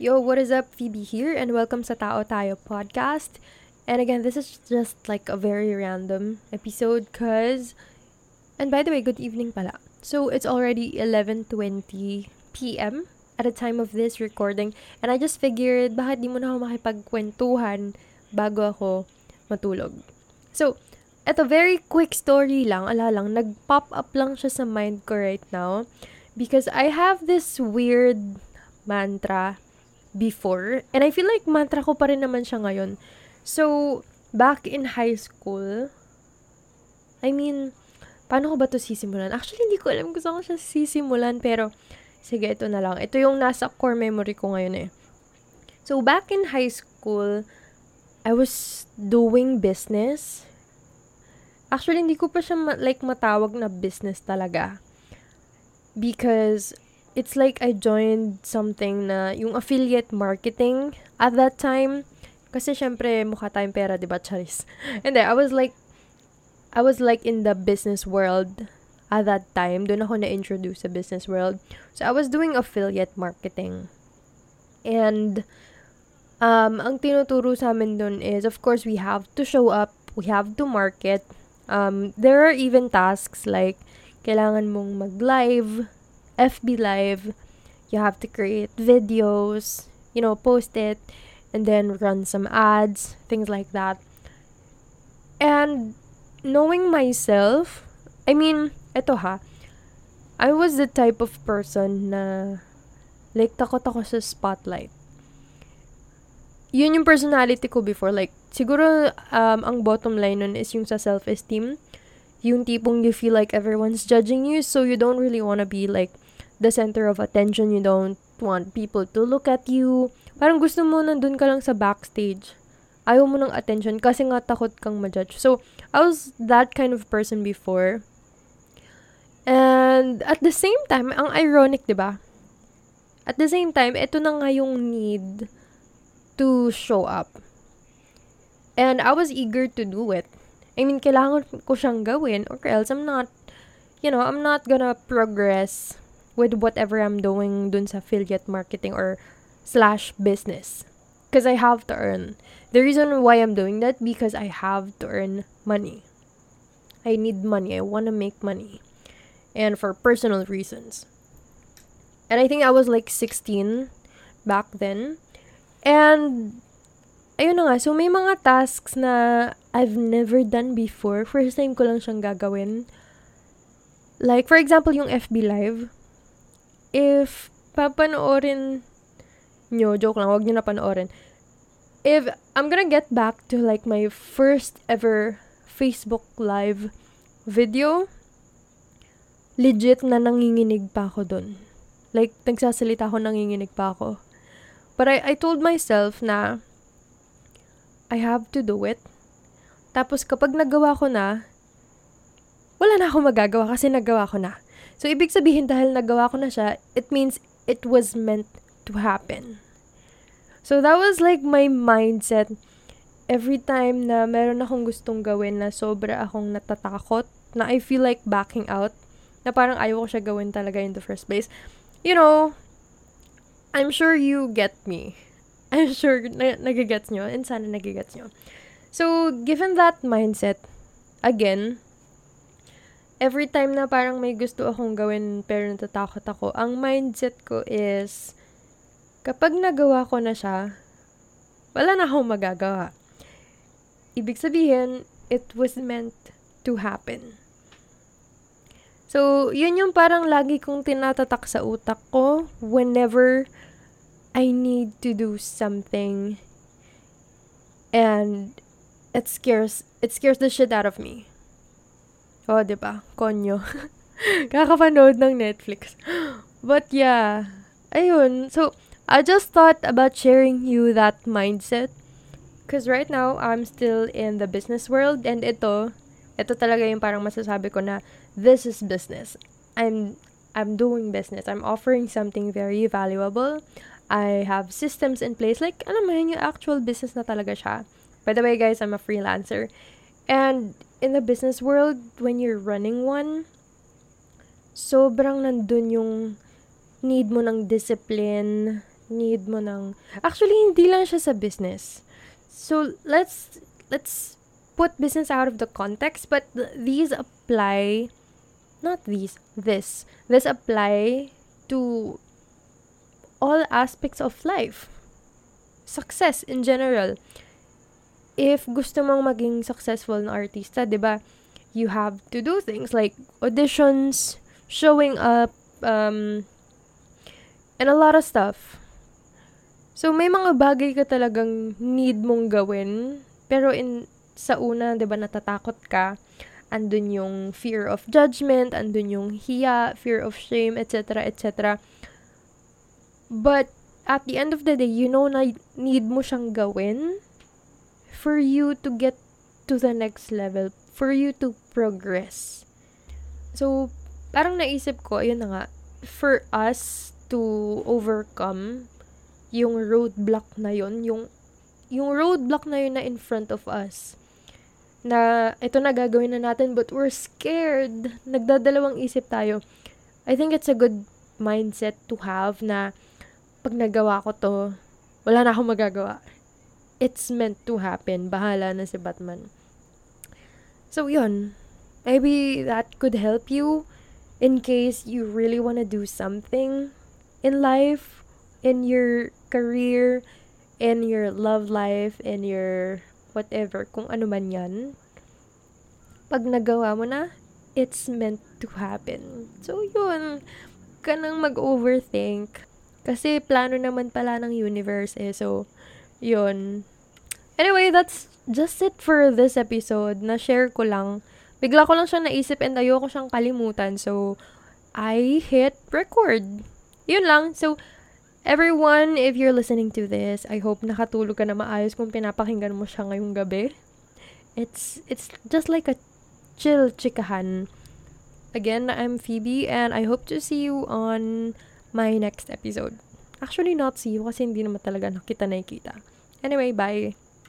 Yo, what is up? Phoebe here, and welcome sa Tao Tayo podcast. And again, this is just like a very random episode, cause, and by the way, good evening pala. So it's already 11:20 p.m. at the time of this recording, and I just figured bakit di mo na ako makipagkwentuhan bago ako matulog. So, eto very quick story lang, ala lang, nag-pop up lang siya sa mind ko right now because I have this weird mantra before. And I feel like mantra ko pa rin naman siya ngayon. So, back in high school, I mean, paano ko ba to sisimulan? Actually, hindi ko alam saan ko siya sisimulan, pero sige, ito na lang. Ito yung nasa core memory ko ngayon eh. So, back in high school, I was doing business. Actually, hindi ko pa siya ma- like matawag na business talaga. Because it's like I joined something na yung affiliate marketing at that time. Kasi syempre, mukha tayong pera, di ba, Charis? And then, I was like, I was like in the business world at that time. Doon ako na-introduce sa business world. So, I was doing affiliate marketing. And, um, ang tinuturo sa amin doon is, of course, we have to show up, we have to market. Um, there are even tasks like, kailangan mong mag-live, FB Live, you have to create videos, you know, post it, and then run some ads, things like that. And knowing myself, I mean, eto ha, I was the type of person na like takot ako sa spotlight. Yun yung personality ko before. Like, siguro um, ang bottom line nun is yung sa self-esteem. Yung tipong you feel like everyone's judging you, so you don't really want to be like the center of attention. You don't want people to look at you. Parang gusto mo nandun ka lang sa backstage. Ayaw mo ng attention kasi nga takot kang ma-judge. So, I was that kind of person before. And at the same time, ang ironic, 'di ba? At the same time, ito na nga yung need to show up. And I was eager to do it. I mean, kailangan ko siyang gawin or else I'm not, you know, I'm not gonna progress with whatever I'm doing dun sa affiliate marketing or slash business. Because I have to earn. The reason why I'm doing that because I have to earn money. I need money. I want to make money. And for personal reasons. And I think I was like 16 back then. And ayun na nga, so may mga tasks na I've never done before. First time ko lang siyang gagawin. Like, for example, yung FB Live if papanoorin nyo, joke lang, wag nyo na panoorin. If I'm gonna get back to like my first ever Facebook live video, legit na nanginginig pa ako dun. Like, nagsasalita ako, nanginginig pa ako. But I, I told myself na I have to do it. Tapos kapag nagawa ko na, wala na akong magagawa kasi nagawa ko na. So, ibig sabihin dahil nagawa ko na siya, it means it was meant to happen. So, that was like my mindset every time na meron akong gustong gawin na sobra akong natatakot, na I feel like backing out, na parang ayaw ko siya gawin talaga in the first place. You know, I'm sure you get me. I'm sure na nagigets nyo, and sana nagigets nyo. So, given that mindset, again, every time na parang may gusto akong gawin pero natatakot ako, ang mindset ko is, kapag nagawa ko na siya, wala na akong magagawa. Ibig sabihin, it was meant to happen. So, yun yung parang lagi kong tinatatak sa utak ko whenever I need to do something and it scares it scares the shit out of me. Oh, 'di ba? Konyo. Kakapanood ng Netflix. But yeah, ayun. So, I just thought about sharing you that mindset. Because right now, I'm still in the business world and ito, ito talaga yung parang masasabi ko na this is business. I'm I'm doing business. I'm offering something very valuable. I have systems in place. Like, alam mo yun, yung actual business na talaga siya. By the way, guys, I'm a freelancer. And in the business world, when you're running one, sobrang nandun yung need mo ng discipline, need mo ng... Actually, hindi lang siya sa business. So, let's, let's put business out of the context, but th- these apply, not these, this. This apply to all aspects of life. Success in general. If gusto mong maging successful na artista, 'di ba? You have to do things like auditions, showing up, um, and a lot of stuff. So, may mga bagay ka talagang need mong gawin. Pero in, sa una, di ba, natatakot ka. Andun yung fear of judgment, andun yung hiya, fear of shame, etc., etc. But, at the end of the day, you know na need mo siyang gawin for you to get to the next level, for you to progress. So, parang naisip ko, ayun na nga, for us to overcome yung roadblock na yun, yung, yung roadblock na yun na in front of us, na ito na gagawin na natin but we're scared, nagdadalawang isip tayo. I think it's a good mindset to have na pag nagawa ko to, wala na akong magagawa. It's meant to happen. Bahala na si Batman. So, yun. Maybe that could help you in case you really want to do something in life, in your career, in your love life, in your whatever, kung ano man yan. Pag nagawa mo na, it's meant to happen. So, yun. Ka nang mag-overthink. Kasi plano naman pala ng universe eh. So, yun. Anyway, that's just it for this episode. Na-share ko lang. Bigla ko lang siya naisip and ayoko siyang kalimutan. So, I hit record. Yun lang. So, Everyone, if you're listening to this, I hope nakatulog ka na maayos kung pinapakinggan mo siya ngayong gabi. It's it's just like a chill chikahan. Again, I'm Phoebe and I hope to see you on my next episode. Actually, not see you kasi hindi naman talaga nakita nakita. Anyway, bye!